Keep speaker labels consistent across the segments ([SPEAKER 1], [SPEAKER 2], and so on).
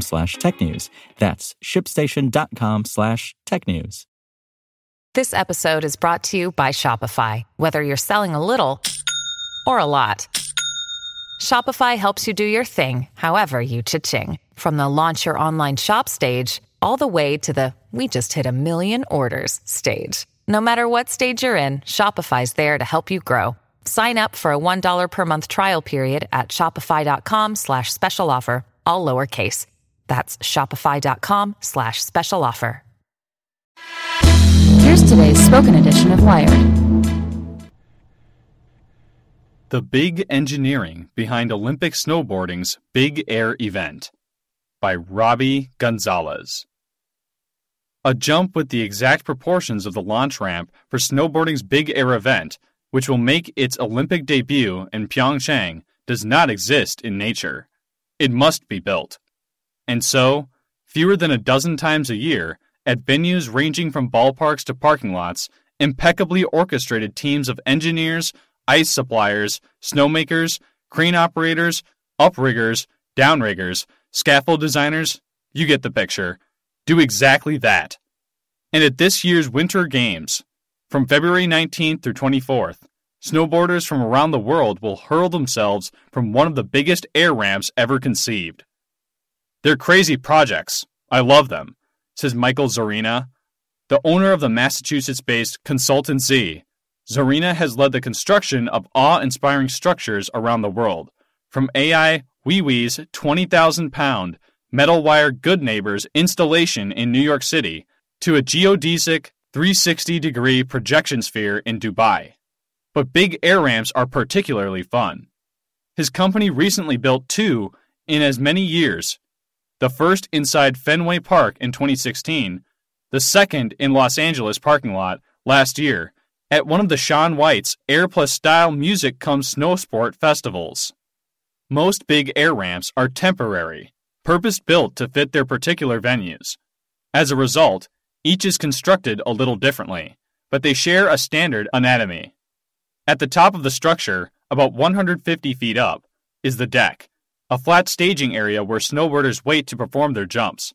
[SPEAKER 1] slash technews. That's shipstation.com slash technews.
[SPEAKER 2] This episode is brought to you by Shopify. Whether you're selling a little or a lot, Shopify helps you do your thing, however you cha-ching. From the launch your online shop stage, all the way to the we just hit a million orders stage. No matter what stage you're in, Shopify's there to help you grow. Sign up for a $1 per month trial period at shopify.com slash special offer, all lowercase. That's shopify.com slash special offer.
[SPEAKER 3] Here's today's spoken edition of Wired.
[SPEAKER 4] The Big Engineering Behind Olympic Snowboarding's Big Air Event by Robbie Gonzalez. A jump with the exact proportions of the launch ramp for snowboarding's Big Air event, which will make its Olympic debut in Pyeongchang, does not exist in nature. It must be built. And so, fewer than a dozen times a year, at venues ranging from ballparks to parking lots, impeccably orchestrated teams of engineers, ice suppliers, snowmakers, crane operators, upriggers, downriggers, scaffold designers, you get the picture, do exactly that. And at this year's Winter Games, from February 19th through 24th, snowboarders from around the world will hurl themselves from one of the biggest air ramps ever conceived. They're crazy projects. I love them, says Michael Zorina, the owner of the Massachusetts based consultancy. Z. Zorina has led the construction of awe inspiring structures around the world, from Ai Weiwei's 20,000 pound metal wire Good Neighbors installation in New York City to a geodesic 360 degree projection sphere in Dubai. But big air ramps are particularly fun. His company recently built two in as many years the first inside Fenway Park in 2016, the second in Los Angeles parking lot last year at one of the Shaun White's Air Plus Style Music Comes Snow Sport festivals. Most big air ramps are temporary, purpose built to fit their particular venues. As a result, each is constructed a little differently, but they share a standard anatomy. At the top of the structure, about 150 feet up, is the deck, a flat staging area where snowboarders wait to perform their jumps.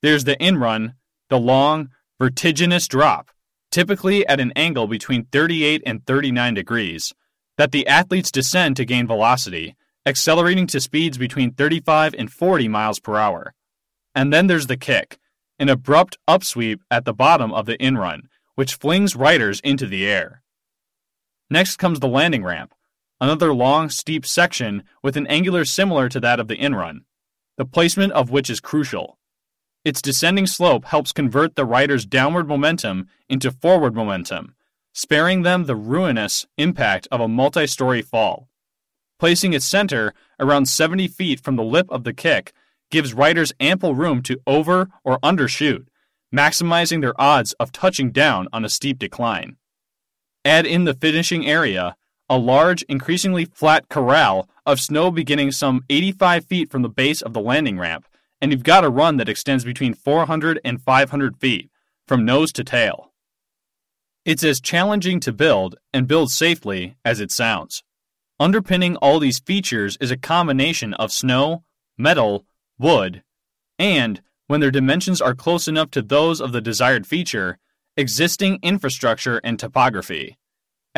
[SPEAKER 4] There's the in run, the long, vertiginous drop, typically at an angle between 38 and 39 degrees, that the athletes descend to gain velocity, accelerating to speeds between 35 and 40 miles per hour. And then there's the kick, an abrupt upsweep at the bottom of the in run, which flings riders into the air. Next comes the landing ramp, another long, steep section with an angular similar to that of the in run, the placement of which is crucial. Its descending slope helps convert the rider's downward momentum into forward momentum, sparing them the ruinous impact of a multi story fall. Placing its center around 70 feet from the lip of the kick gives riders ample room to over or undershoot, maximizing their odds of touching down on a steep decline. Add in the finishing area, a large, increasingly flat corral of snow beginning some 85 feet from the base of the landing ramp, and you've got a run that extends between 400 and 500 feet, from nose to tail. It's as challenging to build and build safely as it sounds. Underpinning all these features is a combination of snow, metal, wood, and, when their dimensions are close enough to those of the desired feature, existing infrastructure and topography.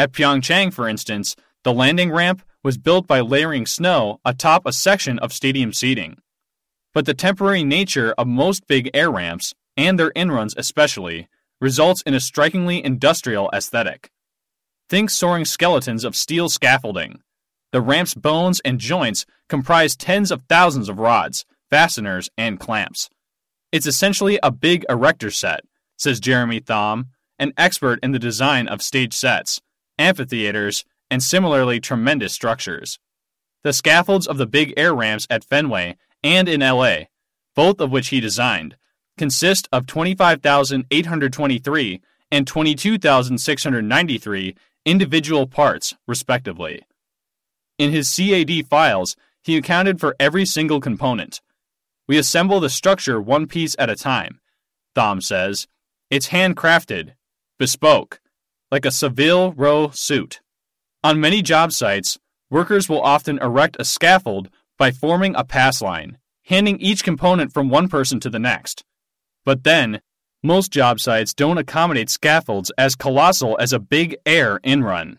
[SPEAKER 4] At Pyeongchang, for instance, the landing ramp was built by layering snow atop a section of stadium seating. But the temporary nature of most big air ramps, and their inruns especially, results in a strikingly industrial aesthetic. Think soaring skeletons of steel scaffolding. The ramp's bones and joints comprise tens of thousands of rods, fasteners, and clamps. It's essentially a big erector set, says Jeremy Thom, an expert in the design of stage sets, amphitheaters, and similarly tremendous structures. The scaffolds of the big air ramps at Fenway and in LA, both of which he designed, consist of 25,823 and 22,693 individual parts, respectively. In his CAD files, he accounted for every single component. We assemble the structure one piece at a time, Thom says. It's handcrafted, bespoke, like a Savile Row suit. On many job sites, workers will often erect a scaffold by forming a pass line, handing each component from one person to the next. But then, most job sites don't accommodate scaffolds as colossal as a big air in run.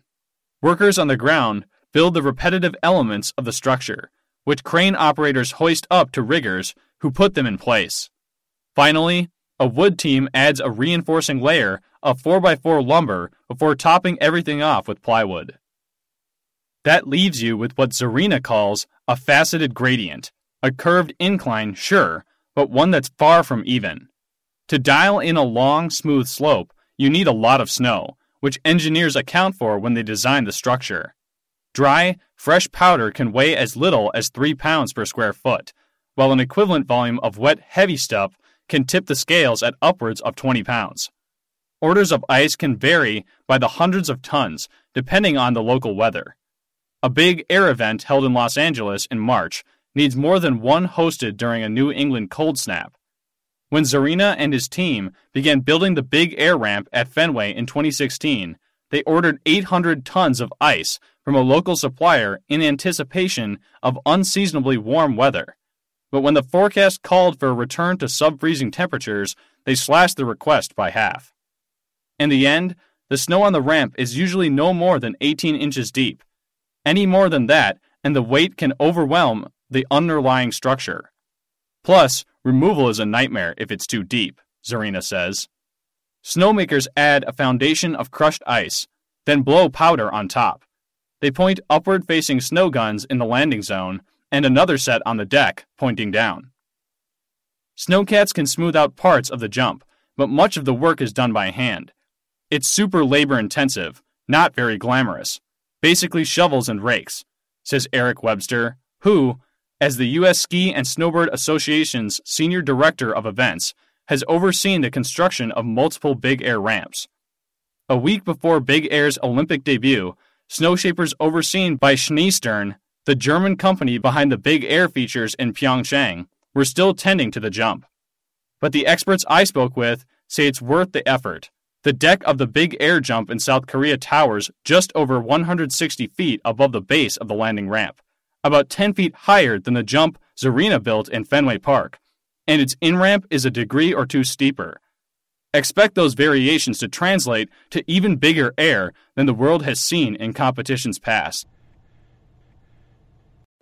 [SPEAKER 4] Workers on the ground build the repetitive elements of the structure, which crane operators hoist up to riggers who put them in place. Finally, a wood team adds a reinforcing layer of 4x4 lumber before topping everything off with plywood. That leaves you with what Zarina calls a faceted gradient, a curved incline, sure, but one that's far from even. To dial in a long, smooth slope, you need a lot of snow, which engineers account for when they design the structure. Dry, fresh powder can weigh as little as 3 pounds per square foot, while an equivalent volume of wet, heavy stuff can tip the scales at upwards of 20 pounds. Orders of ice can vary by the hundreds of tons, depending on the local weather. A big air event held in Los Angeles in March needs more than one hosted during a New England cold snap. When Zarina and his team began building the big air ramp at Fenway in 2016, they ordered 800 tons of ice from a local supplier in anticipation of unseasonably warm weather. But when the forecast called for a return to sub freezing temperatures, they slashed the request by half. In the end, the snow on the ramp is usually no more than 18 inches deep. Any more than that, and the weight can overwhelm the underlying structure. Plus, removal is a nightmare if it's too deep, Zarina says. Snowmakers add a foundation of crushed ice, then blow powder on top. They point upward facing snow guns in the landing zone and another set on the deck pointing down. Snowcats can smooth out parts of the jump, but much of the work is done by hand. It's super labor intensive, not very glamorous. Basically shovels and rakes, says Eric Webster, who, as the U.S. Ski and Snowboard Association's Senior Director of Events, has overseen the construction of multiple Big Air ramps. A week before Big Air's Olympic debut, snowshapers overseen by Schneestern, the German company behind the Big Air features in Pyeongchang, were still tending to the jump. But the experts I spoke with say it's worth the effort. The deck of the Big Air jump in South Korea towers just over 160 feet above the base of the landing ramp about 10 feet higher than the jump Zarina built in Fenway Park, and its in ramp is a degree or two steeper. Expect those variations to translate to even bigger air than the world has seen in competitions past.